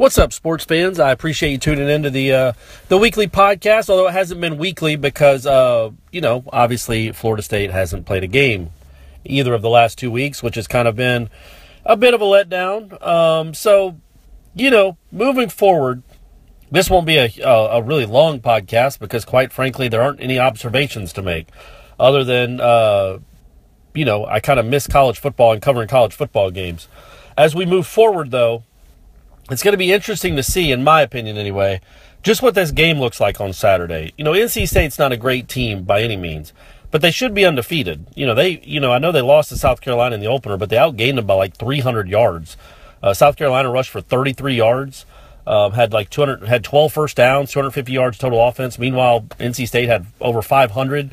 What's up, sports fans? I appreciate you tuning into the uh, the weekly podcast. Although it hasn't been weekly because uh, you know obviously Florida State hasn't played a game either of the last two weeks, which has kind of been a bit of a letdown. Um, so you know, moving forward, this won't be a, a, a really long podcast because, quite frankly, there aren't any observations to make other than uh, you know I kind of miss college football and covering college football games. As we move forward, though it's going to be interesting to see, in my opinion anyway, just what this game looks like on Saturday. You know, NC State's not a great team by any means, but they should be undefeated. You know, they, you know, I know they lost to South Carolina in the opener, but they outgained them by like 300 yards. Uh, South Carolina rushed for 33 yards, um, had like 200, had 12 first downs, 250 yards total offense. Meanwhile, NC State had over 500.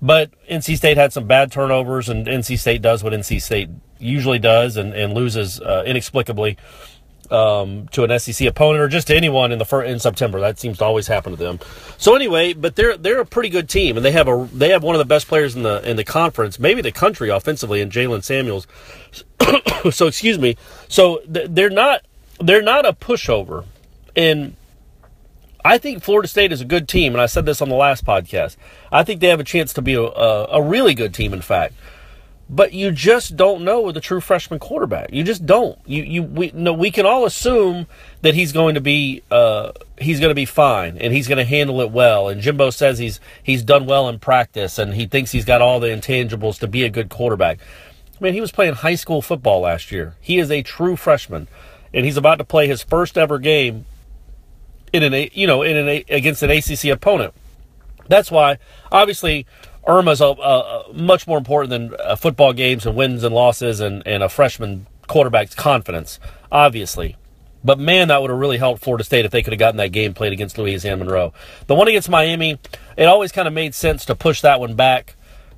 But NC State had some bad turnovers, and NC State does what NC State usually does and, and loses uh, inexplicably um, to an SEC opponent or just to anyone in the fir- in September. That seems to always happen to them. So anyway, but they're they're a pretty good team, and they have a they have one of the best players in the in the conference, maybe the country offensively, in Jaylen Samuels. so excuse me. So they're not they're not a pushover, and I think Florida State is a good team, and I said this on the last podcast. I think they have a chance to be a, a, a really good team. In fact but you just don't know with a true freshman quarterback. You just don't. You you we no we can all assume that he's going to be uh, he's going to be fine and he's going to handle it well. And Jimbo says he's he's done well in practice and he thinks he's got all the intangibles to be a good quarterback. I mean, he was playing high school football last year. He is a true freshman, and he's about to play his first ever game in an you know in an against an ACC opponent. That's why, obviously, Irma's a, a, much more important than uh, football games and wins and losses and, and a freshman quarterback's confidence, obviously. But man, that would have really helped Florida State if they could have gotten that game played against Louisiana Monroe. The one against Miami, it always kind of made sense to push that one back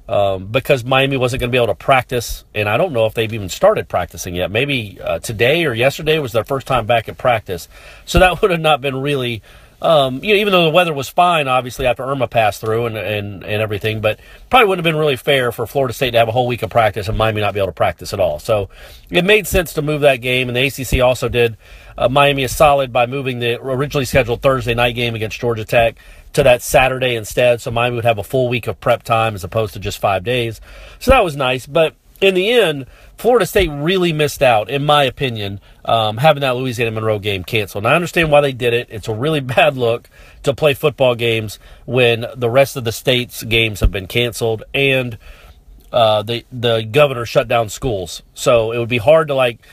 um, because Miami wasn't going to be able to practice, and I don't know if they've even started practicing yet. Maybe uh, today or yesterday was their first time back at practice, so that would have not been really um, you know, even though the weather was fine, obviously after Irma passed through and, and, and everything, but probably wouldn't have been really fair for Florida State to have a whole week of practice and Miami not be able to practice at all. So it made sense to move that game, and the ACC also did uh, Miami a solid by moving the originally scheduled Thursday night game against Georgia Tech to that Saturday instead, so Miami would have a full week of prep time as opposed to just five days. So that was nice, but in the end, Florida State really missed out, in my opinion, um, having that Louisiana Monroe game canceled. And I understand why they did it. It's a really bad look to play football games when the rest of the state's games have been canceled and uh, the the governor shut down schools. So it would be hard to like,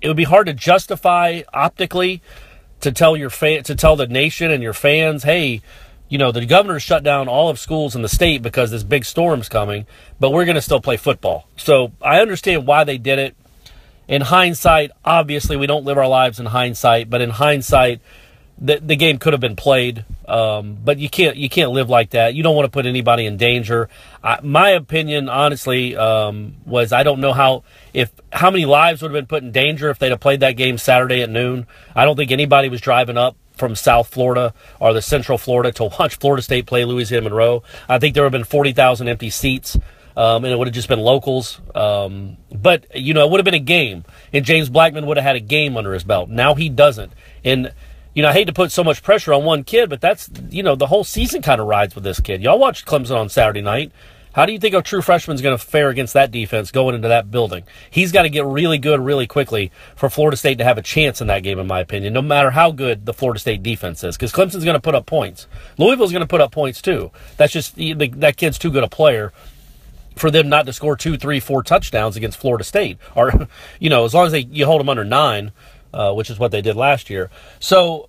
it would be hard to justify optically to tell your fan to tell the nation and your fans, hey you know, the governor shut down all of schools in the state because this big storm's coming, but we're going to still play football. So I understand why they did it. In hindsight, obviously, we don't live our lives in hindsight, but in hindsight, the, the game could have been played. Um, but you can't you can't live like that. You don't want to put anybody in danger. I, my opinion, honestly, um, was I don't know how if how many lives would have been put in danger if they'd have played that game Saturday at noon. I don't think anybody was driving up from South Florida or the Central Florida to watch Florida State play Louisiana Monroe. I think there would have been 40,000 empty seats. Um, and it would have just been locals. Um, but, you know, it would have been a game. And James Blackman would have had a game under his belt. Now he doesn't. And, you know, I hate to put so much pressure on one kid, but that's, you know, the whole season kind of rides with this kid. Y'all watched Clemson on Saturday night. How do you think a true freshman is going to fare against that defense going into that building? He's got to get really good really quickly for Florida State to have a chance in that game, in my opinion, no matter how good the Florida State defense is, because Clemson's going to put up points. Louisville's going to put up points too. That's just that kid's too good a player for them not to score two, three, four touchdowns against Florida State, or you know, as long as they you hold them under nine, uh, which is what they did last year. So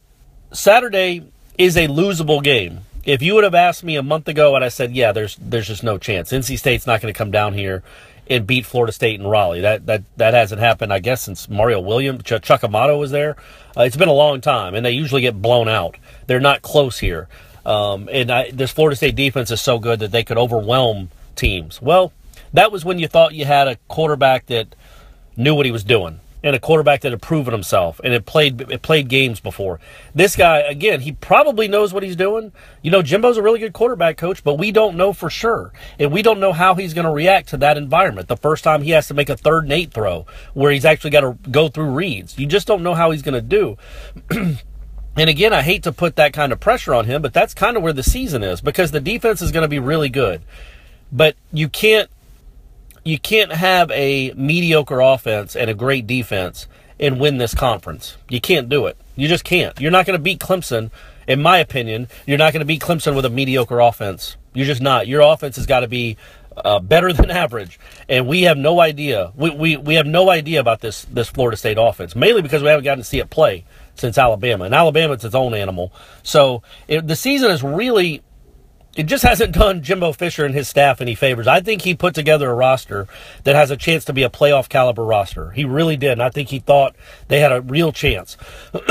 Saturday is a losable game if you would have asked me a month ago and I said, yeah, there's there's just no chance. NC State's not going to come down here and beat Florida State and Raleigh. That that that hasn't happened, I guess, since Mario Williams, Ch- Chuck Amato was there. Uh, it's been a long time, and they usually get blown out. They're not close here. Um, and I, this Florida State defense is so good that they could overwhelm teams. Well, that was when you thought you had a quarterback that knew what he was doing. And a quarterback that had proven himself and had played played games before. This guy, again, he probably knows what he's doing. You know, Jimbo's a really good quarterback coach, but we don't know for sure. And we don't know how he's going to react to that environment. The first time he has to make a third and eight throw where he's actually got to go through reads. You just don't know how he's going to do. And again, I hate to put that kind of pressure on him, but that's kind of where the season is because the defense is going to be really good. But you can't you can't have a mediocre offense and a great defense and win this conference. You can't do it. You just can't. You're not going to beat Clemson, in my opinion. You're not going to beat Clemson with a mediocre offense. You're just not. Your offense has got to be uh, better than average, and we have no idea. We, we, we have no idea about this this Florida State offense, mainly because we haven't gotten to see it play since Alabama, and Alabama it's its own animal. So it, the season is really it just hasn't done Jimbo Fisher and his staff any favors. I think he put together a roster that has a chance to be a playoff caliber roster. He really did. And I think he thought they had a real chance.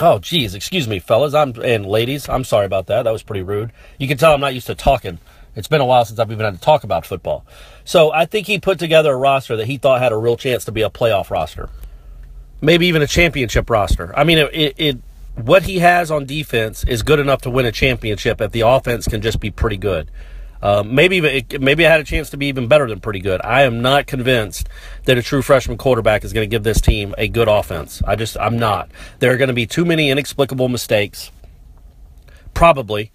oh, geez, excuse me, fellas I'm, and ladies. I'm sorry about that. That was pretty rude. You can tell I'm not used to talking. It's been a while since I've even had to talk about football. So I think he put together a roster that he thought had a real chance to be a playoff roster. Maybe even a championship roster. I mean, it, it, it what he has on defense is good enough to win a championship if the offense can just be pretty good. Uh, maybe maybe I had a chance to be even better than pretty good. I am not convinced that a true freshman quarterback is going to give this team a good offense. I just I'm not. There are going to be too many inexplicable mistakes, probably,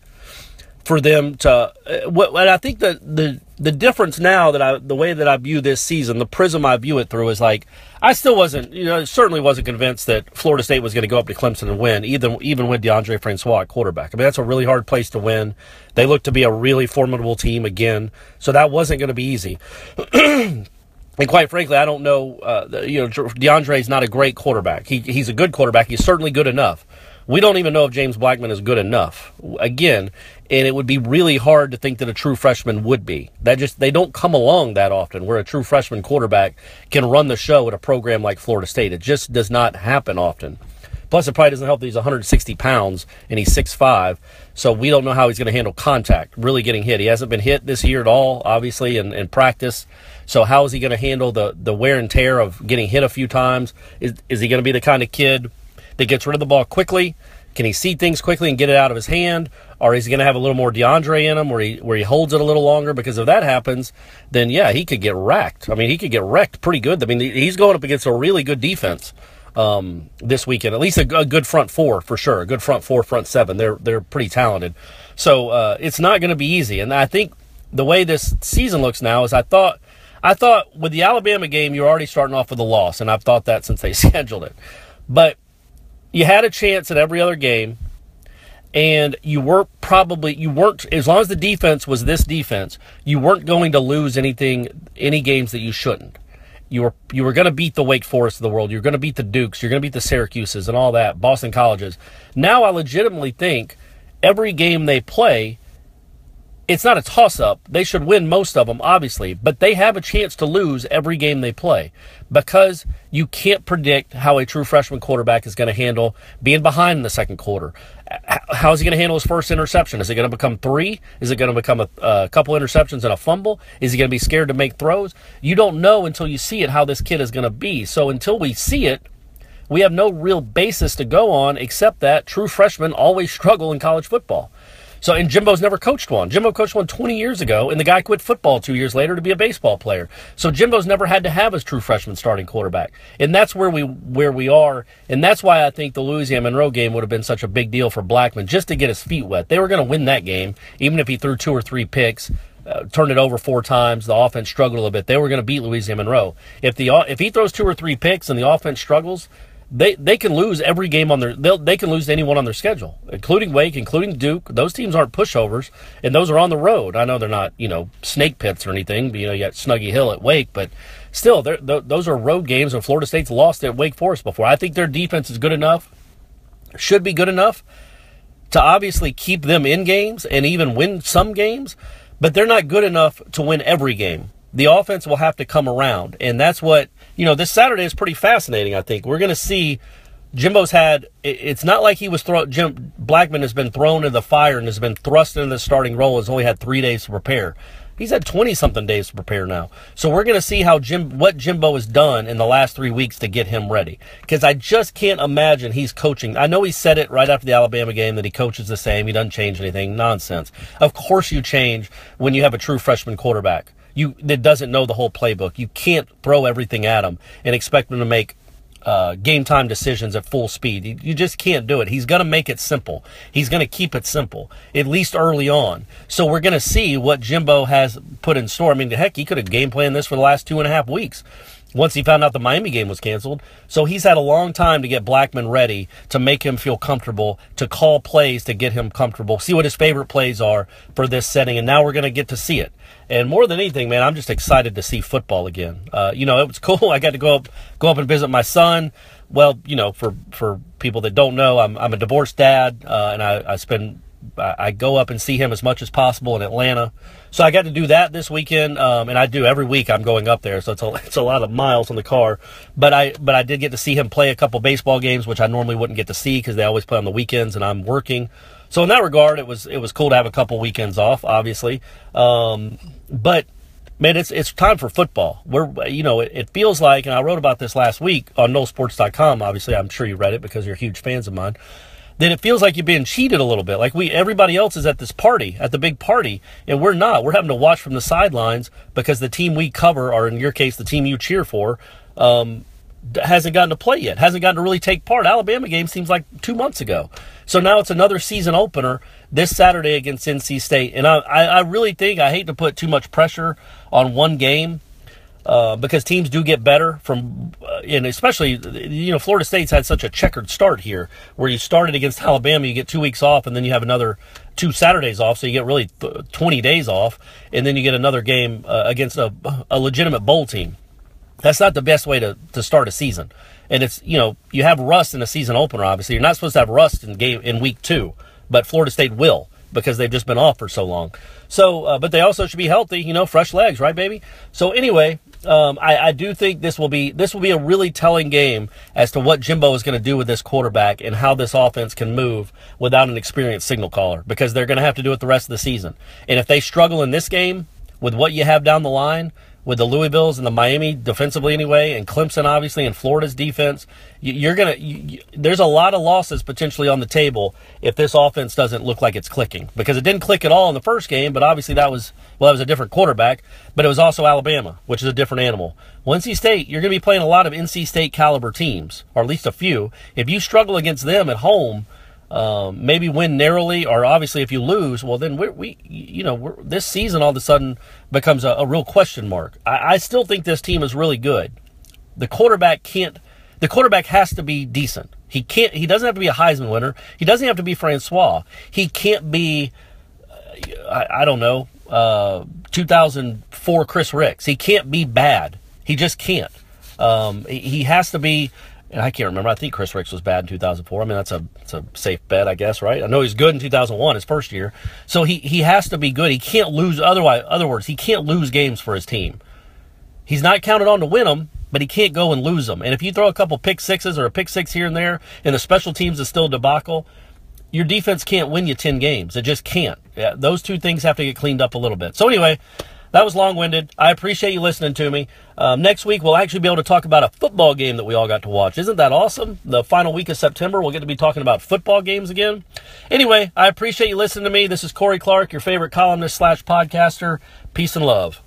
for them to. Uh, what, and I think that the the difference now that I the way that I view this season, the prism I view it through is like I still wasn't, you know, certainly wasn't convinced that Florida State was going to go up to Clemson and win, even even with Deondre Francois at quarterback. I mean, that's a really hard place to win. They look to be a really formidable team again, so that wasn't going to be easy. and quite frankly, I don't know. Uh, you know, Deondre is not a great quarterback. He, he's a good quarterback. He's certainly good enough. We don't even know if James Blackman is good enough. Again, and it would be really hard to think that a true freshman would be. That just they don't come along that often where a true freshman quarterback can run the show at a program like Florida State. It just does not happen often. Plus, it probably doesn't help that he's 160 pounds and he's 6'5", so we don't know how he's going to handle contact, really getting hit. He hasn't been hit this year at all, obviously, in, in practice. So how is he going to handle the, the wear and tear of getting hit a few times? Is, is he going to be the kind of kid – that gets rid of the ball quickly? Can he see things quickly and get it out of his hand? Or is he going to have a little more Deondre in him where he, where he holds it a little longer? Because if that happens, then yeah, he could get wrecked. I mean, he could get wrecked pretty good. I mean, he's going up against a really good defense um, this weekend. At least a, a, good front four for sure. A good front four, front seven. They're they're pretty talented. So uh, it's not going to be easy. And I think the way this season looks now is I thought I thought with the Alabama game you're already starting off with a loss, and I've thought that since they scheduled it. But you had a chance at every other game and you weren't probably you weren't as long as the defense was this defense you weren't going to lose anything any games that you shouldn't. You were you were going to beat the wake forest of the world. You're going to beat the dukes. You're going to beat the syracuses and all that boston colleges. Now i legitimately think every game they play it's not a toss up. They should win most of them, obviously, but they have a chance to lose every game they play because you can't predict how a true freshman quarterback is going to handle being behind in the second quarter. How is he going to handle his first interception? Is it going to become three? Is it going to become a, a couple interceptions and a fumble? Is he going to be scared to make throws? You don't know until you see it how this kid is going to be. So until we see it, we have no real basis to go on except that true freshmen always struggle in college football. So, and Jimbo's never coached one. Jimbo coached one 20 years ago, and the guy quit football two years later to be a baseball player. So Jimbo's never had to have his true freshman starting quarterback, and that's where we where we are, and that's why I think the Louisiana Monroe game would have been such a big deal for Blackman just to get his feet wet. They were going to win that game, even if he threw two or three picks. Uh, turned it over four times. The offense struggled a little bit. They were going to beat Louisiana Monroe. If the if he throws two or three picks and the offense struggles, they they can lose every game on their they they can lose anyone on their schedule, including Wake, including Duke. Those teams aren't pushovers, and those are on the road. I know they're not you know snake pits or anything. But, you know, you got Snuggy Hill at Wake, but still, th- those are road games. And Florida State's lost at Wake Forest before. I think their defense is good enough, should be good enough to obviously keep them in games and even win some games, but they're not good enough to win every game the offense will have to come around. And that's what, you know, this Saturday is pretty fascinating, I think. We're going to see Jimbo's had, it's not like he was thrown, Jim Blackman has been thrown into the fire and has been thrust into the starting role, has only had three days to prepare. He's had 20 something days to prepare now. So we're going to see how Jim, what Jimbo has done in the last three weeks to get him ready. Because I just can't imagine he's coaching. I know he said it right after the Alabama game that he coaches the same. He doesn't change anything. Nonsense. Of course you change when you have a true freshman quarterback. You, that doesn't know the whole playbook. You can't throw everything at him and expect him to make uh, game time decisions at full speed. You, you just can't do it. He's going to make it simple. He's going to keep it simple, at least early on. So we're going to see what Jimbo has put in store. I mean, heck, he could have game planned this for the last two and a half weeks once he found out the Miami game was canceled. So he's had a long time to get Blackman ready to make him feel comfortable, to call plays to get him comfortable, see what his favorite plays are for this setting. And now we're going to get to see it. And more than anything, man, I'm just excited to see football again. Uh, you know, it was cool. I got to go up, go up and visit my son. Well, you know, for for people that don't know, I'm I'm a divorced dad, uh, and I, I spend I go up and see him as much as possible in Atlanta. So I got to do that this weekend, um, and I do every week. I'm going up there, so it's a it's a lot of miles on the car. But I but I did get to see him play a couple baseball games, which I normally wouldn't get to see because they always play on the weekends, and I'm working. So in that regard, it was it was cool to have a couple weekends off, obviously. Um, but man, it's it's time for football. We're you know it, it, feels like, and I wrote about this last week on NoleSports.com. Obviously, I'm sure you read it because you're huge fans of mine then it feels like you're being cheated a little bit. Like we, everybody else is at this party, at the big party, and we're not. We're having to watch from the sidelines because the team we cover, or in your case, the team you cheer for, um, hasn't gotten to play yet, hasn't gotten to really take part. Alabama game seems like two months ago. So now it's another season opener this Saturday against NC State. And I, I really think, I hate to put too much pressure on one game uh, because teams do get better from, uh, and especially, you know, Florida State's had such a checkered start here where you started against Alabama, you get two weeks off, and then you have another two Saturdays off, so you get really 20 days off, and then you get another game uh, against a, a legitimate bowl team. That's not the best way to, to start a season. And it's, you know, you have rust in a season opener, obviously. You're not supposed to have rust in game in week two, but Florida State will because they've just been off for so long. So, uh, but they also should be healthy, you know, fresh legs, right, baby? So anyway, um, I, I, do think this will be this will be a really telling game as to what Jimbo is going to do with this quarterback and how this offense can move without an experienced signal caller because they're going to have to do it the rest of the season. And if they struggle in this game with what you have down the line, with the Louisvilles and the Miami defensively anyway, and Clemson obviously, and Florida's defense, you're gonna. You, there's a lot of losses potentially on the table if this offense doesn't look like it's clicking because it didn't click at all in the first game. But obviously that was well, that was a different quarterback, but it was also Alabama, which is a different animal. Well, NC State, you're to be playing a lot of NC State caliber teams, or at least a few. If you struggle against them at home um, maybe win narrowly, or obviously if you lose, well then we, you know, this season all of a sudden becomes a, a real question mark. I, I, still think this team is really good. The quarterback can't. The quarterback has to be decent. He can't. He doesn't have to be a Heisman winner. He doesn't have to be Francois. He can't be. Uh, I, I, don't know. Uh, 2004 Chris Rix. He can't be bad. He just can't. Um, he has to be and I can't remember. I think Chris Rix was bad in 2004. I mean, that's a it's a safe bet, I guess, right? I know he's good in 2001, his first year. So he he has to be good. He can't lose. Otherwise, other words, he can't lose games for his team. He's not counted on to win them, but he can't go and lose them. And if you throw a couple pick sixes or a pick six here and there, and the special teams is still a debacle, your defense can't win you 10 games. It just can't. Yeah, those two things have to get cleaned up a little bit. So anyway, that was long winded. I appreciate you listening to me. Um, next week, we'll actually be able to talk about a football game that we all got to watch. Isn't that awesome? The final week of September, we'll get to be talking about football games again. Anyway, I appreciate you listening to me. This is Corey Clark, your favorite columnist slash podcaster. Peace and love.